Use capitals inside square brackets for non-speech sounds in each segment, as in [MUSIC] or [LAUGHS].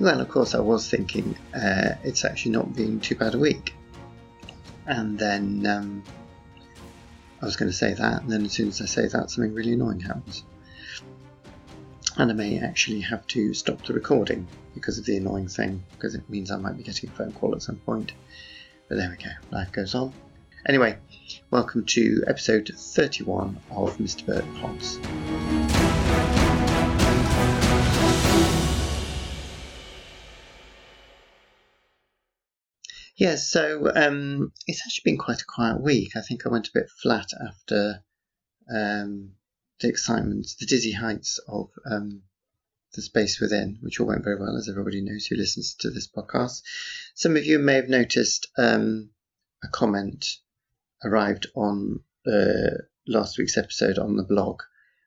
Well, of course, I was thinking uh, it's actually not been too bad a week. And then um, I was going to say that, and then as soon as I say that, something really annoying happens. And I may actually have to stop the recording because of the annoying thing, because it means I might be getting a phone call at some point. But there we go, life goes on. Anyway, welcome to episode 31 of Mr. Bird Pods. Yes, so um, it's actually been quite a quiet week. I think I went a bit flat after um, the excitement, the dizzy heights of um, the space within, which all went very well, as everybody knows who listens to this podcast. Some of you may have noticed um, a comment arrived on uh, last week's episode on the blog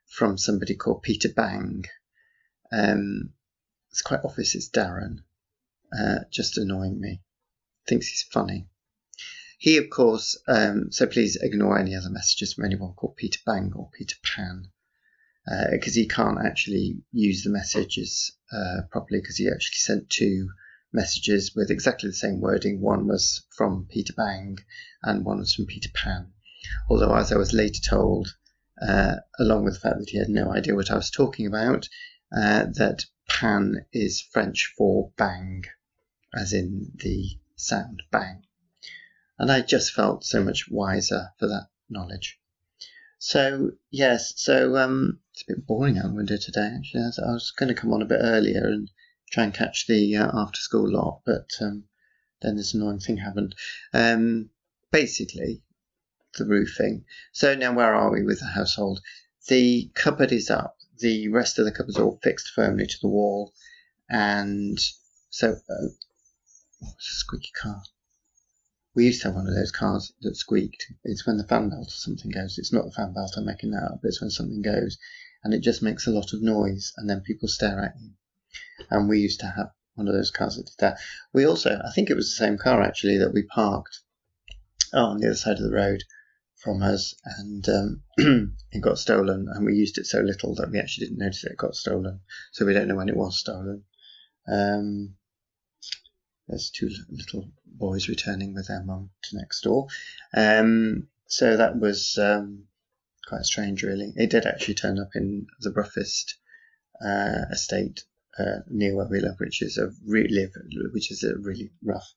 from somebody called Peter Bang. Um, it's quite obvious it's Darren, uh, just annoying me thinks he's funny. He, of course, um, so please ignore any other messages from anyone called Peter Bang or Peter Pan, because uh, he can't actually use the messages uh, properly because he actually sent two messages with exactly the same wording. One was from Peter Bang and one was from Peter Pan. Although, as I was later told, uh, along with the fact that he had no idea what I was talking about, uh, that Pan is French for bang, as in the sound bang. And I just felt so much wiser for that knowledge. So, yes, so um, it's a bit boring out the window today, actually. I was going to come on a bit earlier and try and catch the uh, after school lot, but um, then this annoying thing happened. Um, basically, the roofing. So, now where are we with the household? The cupboard is up, the rest of the cupboard's all fixed firmly to the wall, and so uh, Oh, it's a squeaky car. We used to have one of those cars that squeaked. It's when the fan belt or something goes. It's not the fan belt, I'm making that up, but it's when something goes and it just makes a lot of noise and then people stare at you. And we used to have one of those cars that did that. We also, I think it was the same car actually that we parked on the other side of the road from us and um, [CLEARS THROAT] it got stolen and we used it so little that we actually didn't notice it got stolen. So we don't know when it was stolen. Um, there's two little boys returning with their mum to next door. Um, so that was um, quite strange, really. It did actually turn up in the roughest uh, estate uh, near where we live, which is a really which is a really rough,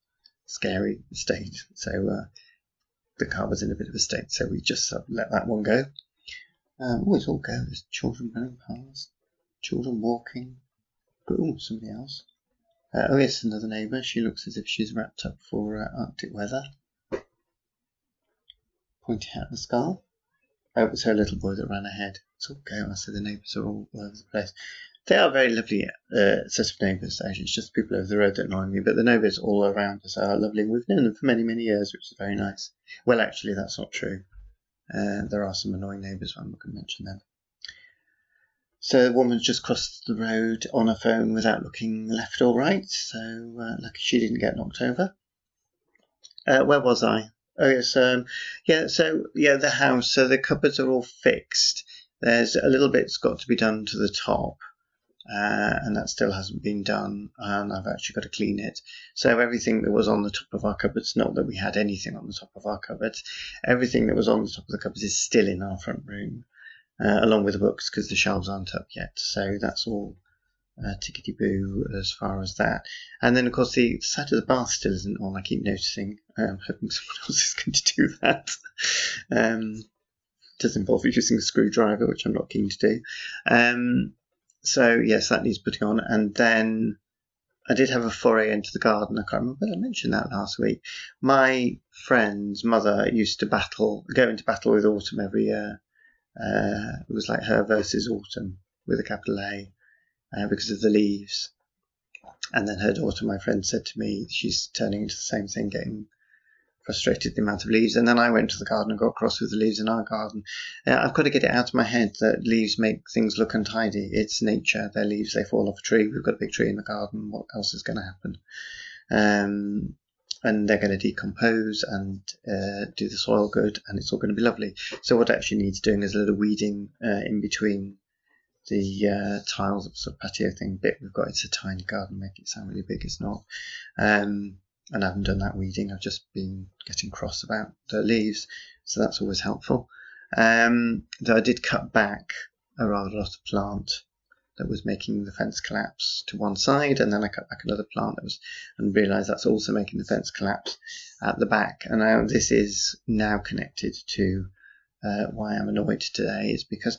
scary estate. So uh, the car was in a bit of a state, so we just let that one go. Um, oh, it's all go. There's children running past, children walking. Oh, somebody else. Uh, oh yes, another neighbour. She looks as if she's wrapped up for uh, Arctic weather. Pointing out the skull. Oh, it was her little boy that ran ahead. It's all chaos, so the neighbours are all over the place. They are a very lovely uh, set of neighbours, actually. It's just people over the road that annoy me, but the neighbours all around us are lovely. We've known them for many, many years, which is very nice. Well, actually, that's not true. Uh, there are some annoying neighbours, I'm not going to mention them. So the woman's just crossed the road on her phone without looking left or right. So uh, lucky she didn't get knocked over. Uh, where was I? Oh yes, um, yeah. So yeah, the house. So the cupboards are all fixed. There's a little bit's got to be done to the top, uh, and that still hasn't been done. And I've actually got to clean it. So everything that was on the top of our cupboards, not that we had anything on the top of our cupboards, everything that was on the top of the cupboards is still in our front room uh, along with the books because the shelves aren't up yet. So that's all uh, tickety boo as far as that. And then, of course, the side of the bath still isn't on. I keep noticing. I'm [LAUGHS] hoping someone else is going to do that. Um, does involve [LAUGHS] using a screwdriver, which I'm not keen to do. Um, so, yes, that needs putting on. And then I did have a foray into the garden. I can't remember whether I mentioned that last week. My friend's mother used to battle, go into battle with autumn every year. Uh, it was like her versus autumn with a capital A uh, because of the leaves. And then her daughter, my friend, said to me, she's turning into the same thing, getting frustrated the amount of leaves. And then I went to the garden and got cross with the leaves in our garden. Uh, I've got to get it out of my head that leaves make things look untidy. It's nature. They're leaves, they fall off a tree. We've got a big tree in the garden. What else is going to happen? Um, and they're going to decompose and uh, do the soil good, and it's all going to be lovely. So what actually needs doing is a little weeding uh, in between the uh, tiles of sort of patio thing bit we've got. It's a tiny garden, make it sound really big. It's not. Um, and I haven't done that weeding. I've just been getting cross about the leaves, so that's always helpful. Um, though I did cut back a rather lot of plant that was making the fence collapse to one side, and then I cut back another plant that was, and realised that's also making the fence collapse at the back. And now this is now connected to uh, why I'm annoyed today is because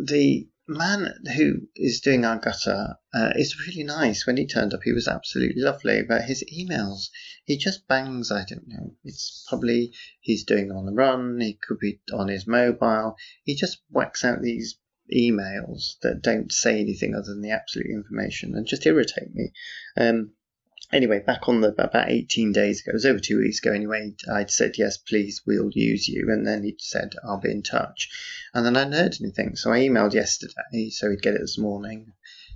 the man who is doing our gutter uh, is really nice. When he turned up, he was absolutely lovely. But his emails, he just bangs. I don't know. It's probably he's doing on the run. He could be on his mobile. He just whacks out these emails that don't say anything other than the absolute information and just irritate me. Um, anyway, back on the about 18 days ago, it was over two weeks ago anyway, I'd said, yes, please, we'll use you. And then he'd said, I'll be in touch. And then I hadn't heard anything. So I emailed yesterday, so he'd get it this morning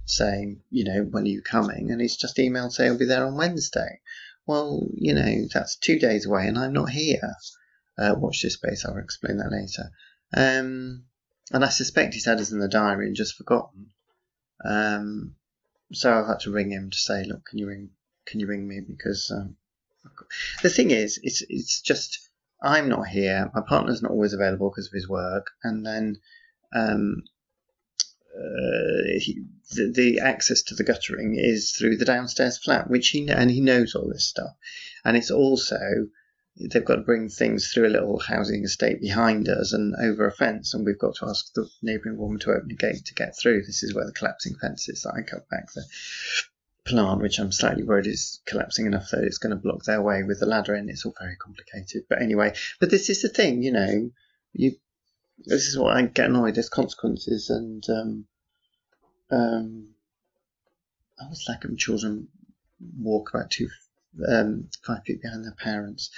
saying, you know, when are you coming? And he's just emailed saying I'll be there on Wednesday. Well, you know, that's two days away and I'm not here. Uh, watch this space, I'll explain that later. Um, and I suspect he's had us in the diary and just forgotten. Um, so I've had to ring him to say, look, can you ring can you ring me? Because um, the thing is, it's it's just I'm not here. My partner's not always available because of his work, and then um, uh, he, the, the, access to the guttering is through the downstairs flat, which he and he knows all this stuff, and it's also they've got to bring things through a little housing estate behind us and over a fence, and we've got to ask the neighbouring woman to open a gate to get through. This is where the collapsing fence is that I cut back the plant, which I'm slightly worried is collapsing enough that it's going to block their way with the ladder, and it's all very complicated. But anyway, but this is the thing, you know, you. This is what I get annoyed. There's consequences, and um, um, I was like when children walk about two, um, five feet behind their parents,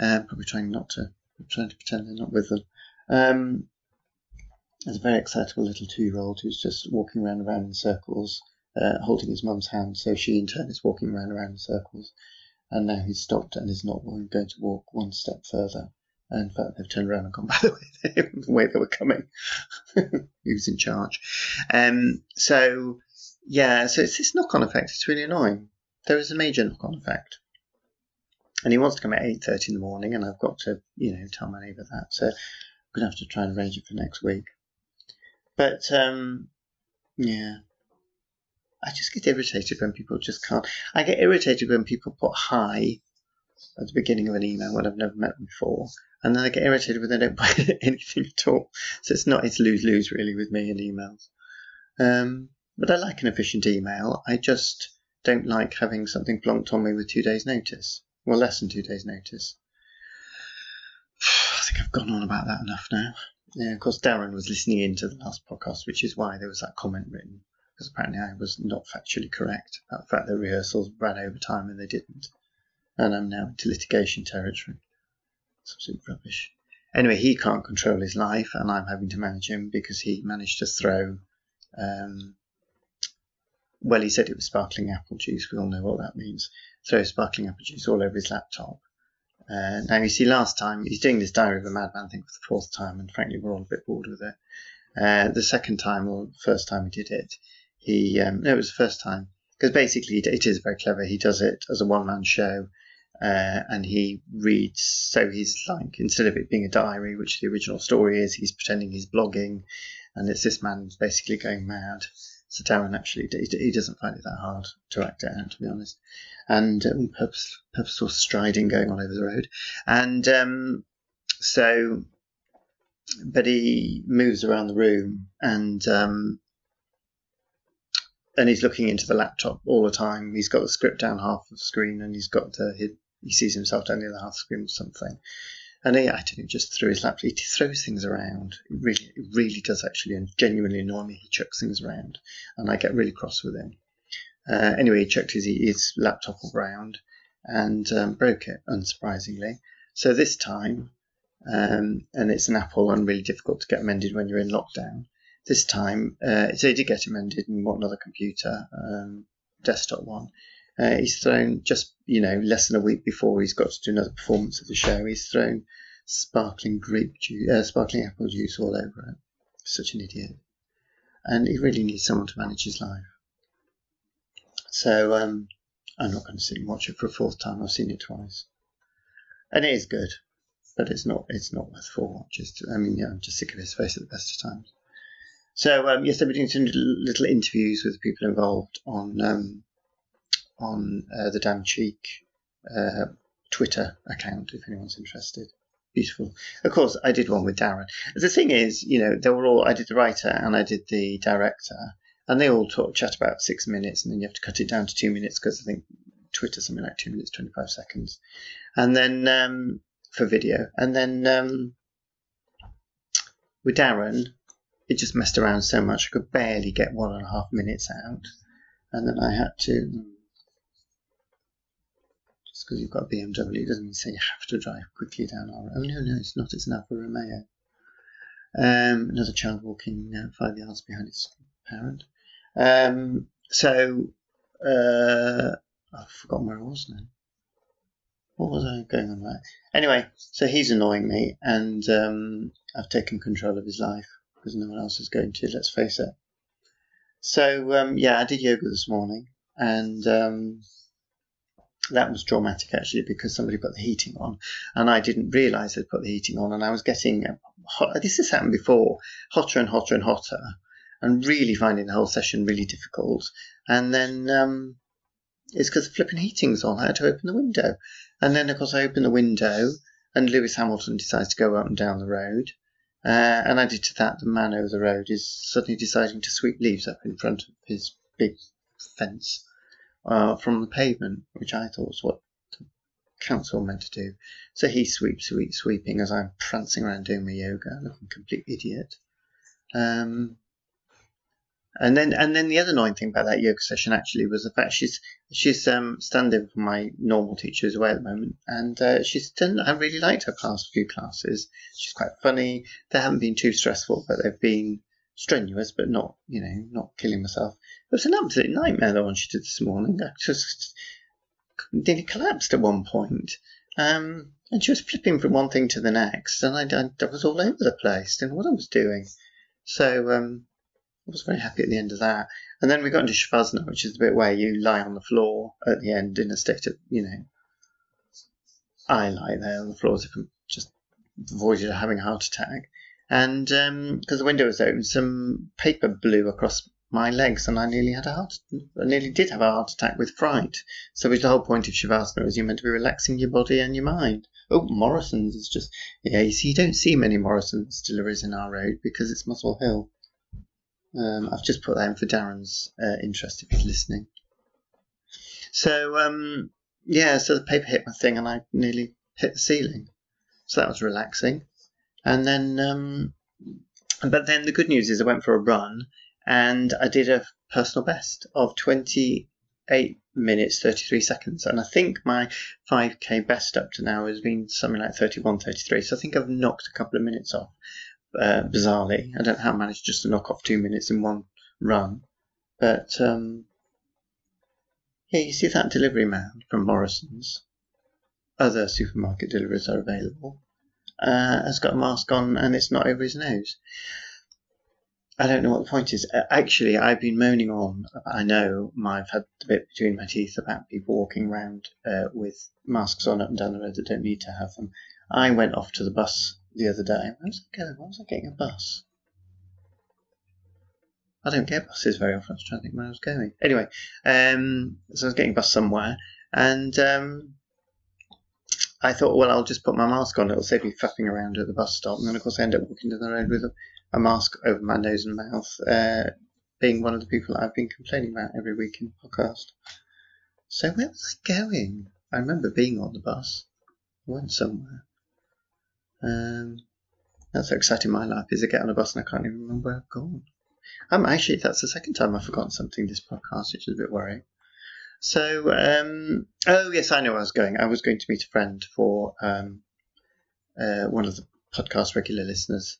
uh, probably trying not to, trying to pretend they're not with them. Um, there's a very excitable little two-year-old who's just walking around around in circles uh, holding his mum's hand, so she in turn is walking around around in circles. And now he's stopped and is not going to walk one step further. And in fact, they've turned around and gone [LAUGHS] by the way they, the way they were coming. [LAUGHS] he was in charge. Um, so, yeah, so it's this knock-on effect. It's really annoying. There is a major knock-on effect. And he wants to come at 8.30 in the morning, and I've got to, you know, tell my neighbour that. So I'm going to have to try and arrange it for next week. But, um, yeah, I just get irritated when people just can't. I get irritated when people put hi at the beginning of an email when I've never met them before, and then I get irritated when they don't [LAUGHS] put anything at all. So it's not it's lose lose really with me and emails. Um, but I like an efficient email. I just don't like having something plonked on me with two days' notice. Well, less than two days' notice. [SIGHS] I think I've gone on about that enough now. Yeah, of course, Darren was listening in to the last podcast, which is why there was that comment written because apparently I was not factually correct about the fact that rehearsals ran over time and they didn't. And I'm now into litigation territory. It's absolute rubbish. Anyway, he can't control his life, and I'm having to manage him because he managed to throw. Um, well, he said it was sparkling apple juice. We all know what that means. Throw sparkling apple juice all over his laptop. Uh, now, you see, last time he's doing this Diary of a Madman thing for the fourth time, and frankly, we're all a bit bored with it. Uh, the second time, or first time he did it, he um, no, it was the first time because basically it is very clever. He does it as a one man show, uh, and he reads. So he's like instead of it being a diary, which the original story is, he's pretending he's blogging, and it's this man basically going mad. So Darren actually he doesn't find it that hard to act it out, to be honest, and um, purpose, purposeful striding going on over the road, and um, so, but he moves around the room and um, and he's looking into the laptop all the time. He's got the script down half the screen, and he's got the he, he sees himself down the other half screen or something. And he, I don't know, just threw his laptop. He throws things around. It really, it really does actually, and genuinely annoy me. He chucks things around, and I get really cross with him. Uh, anyway, he chucked his, his laptop around and um, broke it, unsurprisingly. So this time, um, and it's an Apple and really difficult to get mended when you're in lockdown this time, uh, so he did get amended and what another computer, um, desktop one. Uh, he's thrown just you know less than a week before he's got to do another performance of the show. He's thrown sparkling grape juice, uh, sparkling apple juice all over it. Such an idiot. and he really needs someone to manage his life. So um, I'm not going to sit and watch it for a fourth time. I've seen it twice, and it is good, but it's not it's not worth four watches. I mean, yeah, I'm just sick of his face at the best of times. So um, yes, been doing some little interviews with people involved on um, on uh, the Damn Cheek uh, Twitter account if anyone's interested. Beautiful. Of course, I did one with Darren. The thing is, you know, they were all. I did the writer and I did the director, and they all talk chat about six minutes, and then you have to cut it down to two minutes because I think Twitter something like two minutes twenty five seconds, and then um, for video, and then um, with Darren, it just messed around so much I could barely get one and a half minutes out, and then I had to just because you've got a BMW doesn't mean say you have to drive quickly down our road. Oh, no, no, it's not. It's an Alfa Romeo. Um, another child walking uh, five yards behind its parent. Um, so, uh, I've forgotten where I was now. What was I going on about? Anyway, so he's annoying me, and um, I've taken control of his life because no one else is going to, let's face it. So, um, yeah, I did yoga this morning, and um, that was dramatic actually because somebody put the heating on and I didn't realize they'd put the heating on and I was getting hot, this has happened before hotter and hotter and hotter and really finding the whole session really difficult and then um, it's because the flipping heating's on I had to open the window and then of course I opened the window and Lewis Hamilton decides to go up and down the road uh, and added to that the man over the road is suddenly deciding to sweep leaves up in front of his big fence uh, from the pavement, which I thought was what the council meant to do. So he sweeps, sweeps, sweeping as I'm prancing around doing my yoga, looking a complete idiot. Um, and then, and then the other annoying thing about that yoga session actually was the fact she's she's um, standing for my normal teacher as well at the moment, and uh, she's done. I really liked her past few classes. She's quite funny. They haven't been too stressful, but they've been strenuous, but not you know not killing myself. It was an absolute nightmare, the one she did this morning. I just nearly collapsed at one point. Um, and she was flipping from one thing to the next, and I, I, I was all over the place, didn't know what I was doing. So um, I was very happy at the end of that. And then we got into Shavasana, which is the bit where you lie on the floor at the end in a state of, you know, I lie there on the floor as if I'm just avoided having a heart attack. And because um, the window was open, some paper blew across my legs, and I nearly had a heart. I nearly did have a heart attack with fright. So, the whole point of shavasana is you're meant to be relaxing your body and your mind. Oh, Morrison's is just yeah. You see, you don't see many Morrison's deliveries in our road because it's Muswell Hill. Um, I've just put that in for Darren's uh, interest if he's listening. So um, yeah, so the paper hit my thing, and I nearly hit the ceiling. So that was relaxing. And then, um, but then the good news is I went for a run and I did a personal best of 28 minutes 33 seconds. And I think my 5k best up to now has been something like 31 33 so I think I've knocked a couple of minutes off uh, bizarrely. I don't know how I managed just to knock off two minutes in one run. But um, yeah you see that delivery man from Morrison's. Other supermarket deliveries are available uh, has got a mask on and it's not over his nose I don't know what the point is. Uh, actually, I've been moaning on. I know I've had the bit between my teeth about people walking around uh, with masks on up and down the road that don't need to have them. I went off to the bus the other day. Where was I going? Was I getting a bus? I don't get buses very often. I was trying to think where I was going. Anyway, um, so I was getting a bus somewhere, and um, I thought, well, I'll just put my mask on. It'll save me faffing around at the bus stop. And then, of course, I end up walking down the road with a a mask over my nose and mouth, uh, being one of the people I've been complaining about every week in the podcast. So where was I going? I remember being on the bus. I went somewhere. Um, that's how exciting my life is. I get on a bus and I can't even remember where I've gone. Um, actually, that's the second time I've forgotten something this podcast, which is a bit worrying. So, um, oh yes, I know I was going. I was going to meet a friend for um, uh, one of the podcast regular listeners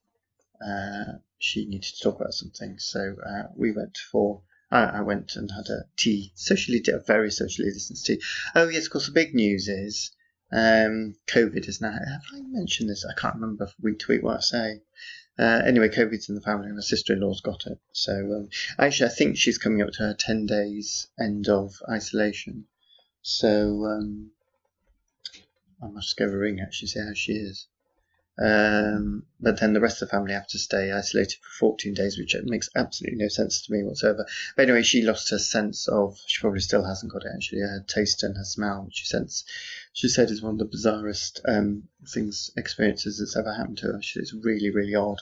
uh, she needed to talk about something. So uh, we went for. I went and had a tea, socially, a very socially distanced tea. Oh yes, of course. The big news is um, COVID is now. Have I mentioned this? I can't remember week to week what I say. Uh, anyway, COVID's in the family, and my sister-in-law's got it. So um, actually, I think she's coming up to her ten days end of isolation. So um, I must give her a ring actually, see how she is. Um, but then the rest of the family have to stay isolated for 14 days, which makes absolutely no sense to me whatsoever. But anyway, she lost her sense of, she probably still hasn't got it actually, her taste and her smell, which she sense, she said is one of the bizarrest um, things, experiences that's ever happened to her. She, it's really, really odd.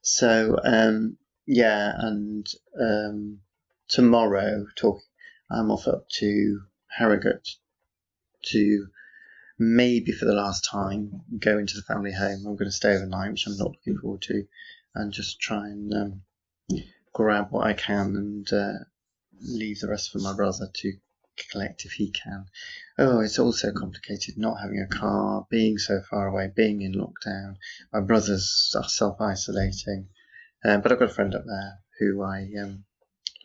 So, um, yeah, and um, tomorrow, talking, I'm off up to Harrogate to maybe for the last time go into the family home. I'm going to stay overnight, which I'm not looking forward to, and just try and um, grab what I can and uh, leave the rest for my brother to collect if he can. Oh, it's all so complicated not having a car, being so far away, being in lockdown. My brothers self isolating, uh, but I've got a friend up there who I um,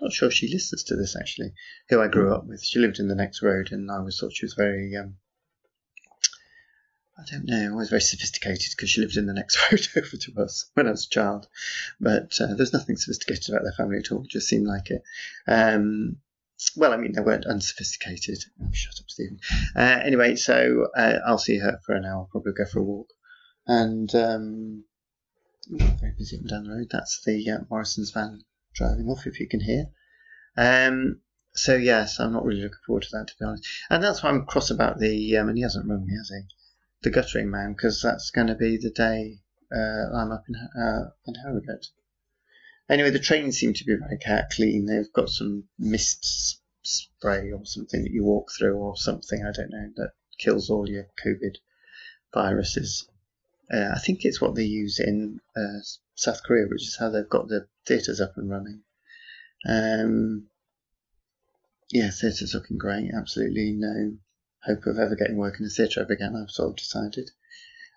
not sure she listens to this actually, who I grew up with. She lived in the next road, and I always thought she was very um, I don't know. I was very sophisticated because she lived in the next road over to us when I was a child. But uh, there's nothing sophisticated about their family at all. It just seemed like it. Um, well, I mean, they weren't unsophisticated. Oh, shut up, Stephen. Uh, anyway, so uh, I'll see her for an hour. Probably go for a walk. And um, very busy down the road. That's the uh, Morrison's van driving off, if you can hear. Um, so yes, I'm not really looking forward to that, to be honest. And that's why I'm cross about the. Um, and he hasn't rung me, has he? The guttering man because that's going to be the day uh, I'm up in, uh, in Harrogate. Anyway, the trains seem to be very clean. They've got some mist spray or something that you walk through or something, I don't know, that kills all your COVID viruses. Uh, I think it's what they use in uh, South Korea, which is how they've got the theatres up and running. Um, yeah, theatre's looking great. Absolutely no hope of ever getting work in the theatre again, I've sort of decided.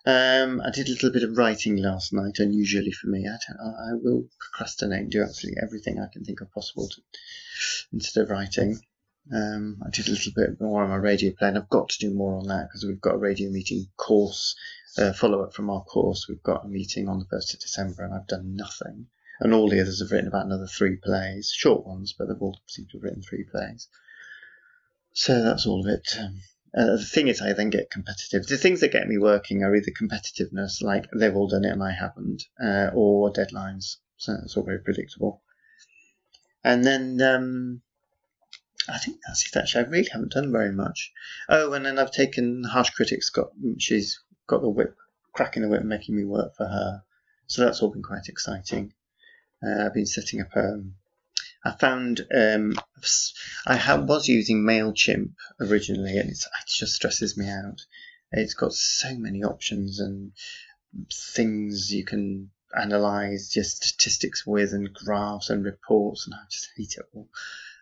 Um, I did a little bit of writing last night, unusually for me. I, I will procrastinate and do absolutely everything I can think of possible to, instead of writing. Um, I did a little bit more on my radio play, and I've got to do more on that because we've got a radio meeting course, uh, follow up from our course. We've got a meeting on the 1st of December, and I've done nothing. And all the others have written about another three plays, short ones, but they've all seemed to have written three plays. So that's all of it. Uh, the thing is, I then get competitive. The things that get me working are either competitiveness, like they've all done it and I haven't, uh, or deadlines. So it's all very predictable. And then um, I think that's it. Actually, I really haven't done very much. Oh, and then I've taken harsh critics. Got she's got the whip, cracking the whip, making me work for her. So that's all been quite exciting. Uh, I've been setting up um, I found um, I have, was using Mailchimp originally, and it just stresses me out. It's got so many options and things you can analyze your statistics with, and graphs and reports, and I just hate it all.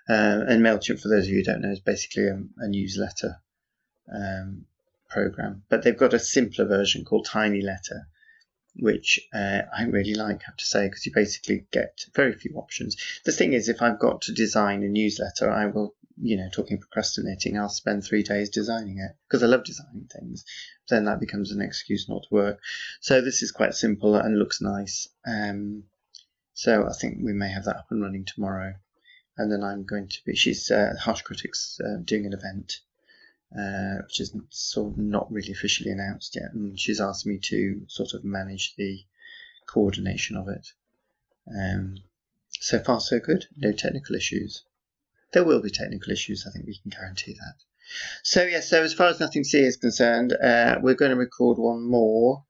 Uh, and Mailchimp, for those of you who don't know, is basically a, a newsletter um, program, but they've got a simpler version called TinyLetter, which uh, I really like, I have to say, because you basically get very few options. The thing is, if I've got to design a newsletter, I will, you know, talking procrastinating, I'll spend three days designing it because I love designing things. Then that becomes an excuse not to work. So this is quite simple and looks nice. Um, so I think we may have that up and running tomorrow. And then I'm going to be, she's uh, Harsh Critics uh, doing an event uh, which is sort of not really officially announced yet. And she's asked me to sort of manage the coordination of it. Um, so far, so good. No technical issues. There will be technical issues, I think we can guarantee that. So, yeah, so as far as Nothing See is concerned, uh, we're going to record one more.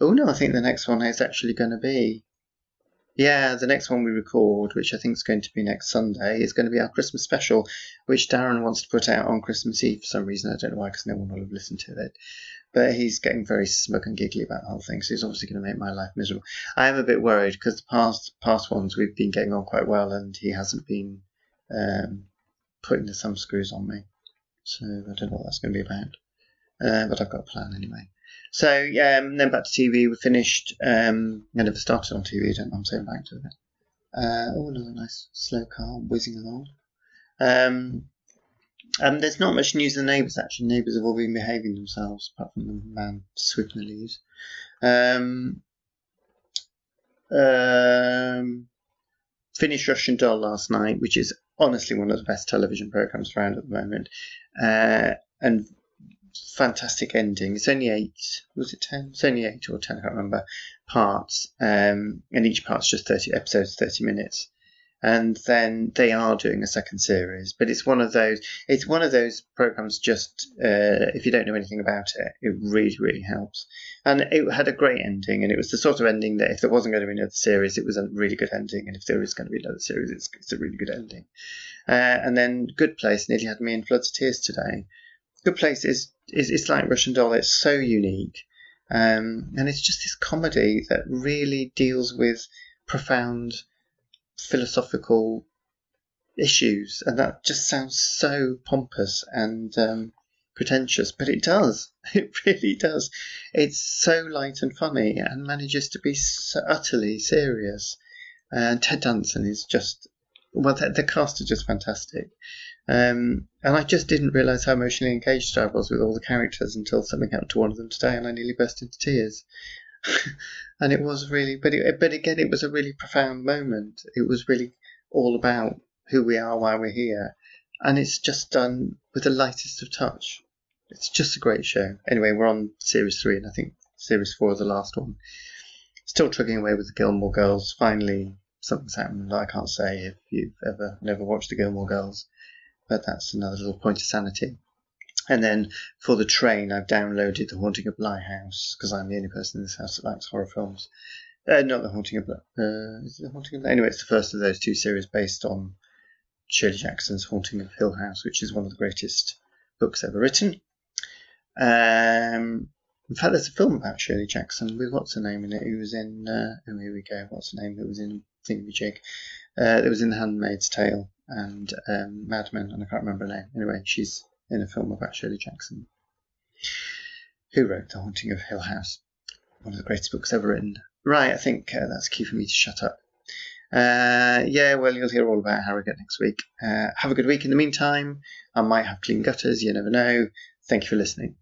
Oh, no, I think the next one is actually going to be yeah, the next one we record, which I think is going to be next Sunday, is going to be our Christmas special, which Darren wants to put out on Christmas Eve for some reason. I don't know why, because no one will have listened to it. But he's getting very smug and giggly about the whole thing, so he's obviously going to make my life miserable. I am a bit worried because the past past ones we've been getting on quite well, and he hasn't been um, putting the thumb screws on me. So I don't know what that's going to be about. Uh, but I've got a plan anyway. So yeah, um, then back to TV. We finished. Um, I never started on TV. I don't know. I'm saying back to it. Uh, oh, another nice slow car whizzing along. Um, um, there's not much news of the neighbours actually. Neighbours have all been behaving themselves, apart from the man sweeping the leaves. Um, Um, finished Russian Doll last night, which is honestly one of the best television programs around at the moment, uh, and fantastic ending. It's only eight, was it ten? It's only eight or ten, I can't remember. Parts, um, and each part's just thirty episodes, thirty minutes and then they are doing a second series. But it's one of those. It's one of those programs. Just uh, if you don't know anything about it, it really really helps. And it had a great ending, and it was the sort of ending that if there wasn't going to be another series, it was a really good ending, and if there is going to be another series, it's, it's a really good ending. Uh, and then Good Place nearly had me in floods of tears today. Good Place is is it's like Russian Doll. It's so unique. Um, and it's just this comedy that really deals with profound philosophical issues, and that just sounds so pompous and um, pretentious, but it does. [LAUGHS] It really does. It's so light and funny, and manages to be so utterly serious. And Ted Danson is just well, the, the cast are just fantastic. Um, and I just didn't realise how emotionally engaged I was with all the characters until something happened to one of them today, and I nearly burst into tears. [LAUGHS] and it was really, but it, but again, it was a really profound moment. It was really all about who we are, why we're here, and it's just done with the lightest of touch. It's just a great show. Anyway, we're on series three, and I think series four is the last one. Still trucking away with the Gilmore Girls. Finally, something's happened. that I can't say if you've ever never watched the Gilmore Girls, but that's another little point of sanity. And then for the train, I've downloaded The Haunting of Bly House because I'm the only person in this house that likes horror films. Uh, not The Haunting of Bly. Uh, is it The Haunting of Bly? Anyway, it's the first of those two series based on Shirley Jackson's Haunting of Hill House, which is one of the greatest books ever written. Um, in fact, there's a film about Shirley Jackson with what's her name in it. Who was in? Uh, oh, here we go. What's her name? Who was in Thingamajig? Uh, it was in The Handmaid's Tale and um, Mad Men, and I can't remember her name. Anyway, she's in a film about Shirley Jackson, who wrote The Haunting of Hill House, one of the greatest books ever written. Right, I think uh, that's key for me to shut up. Uh, yeah, well, you'll hear all about Harrogate next week. Uh, have a good week in the meantime. I might have clean gutters, you never know. Thank you for listening.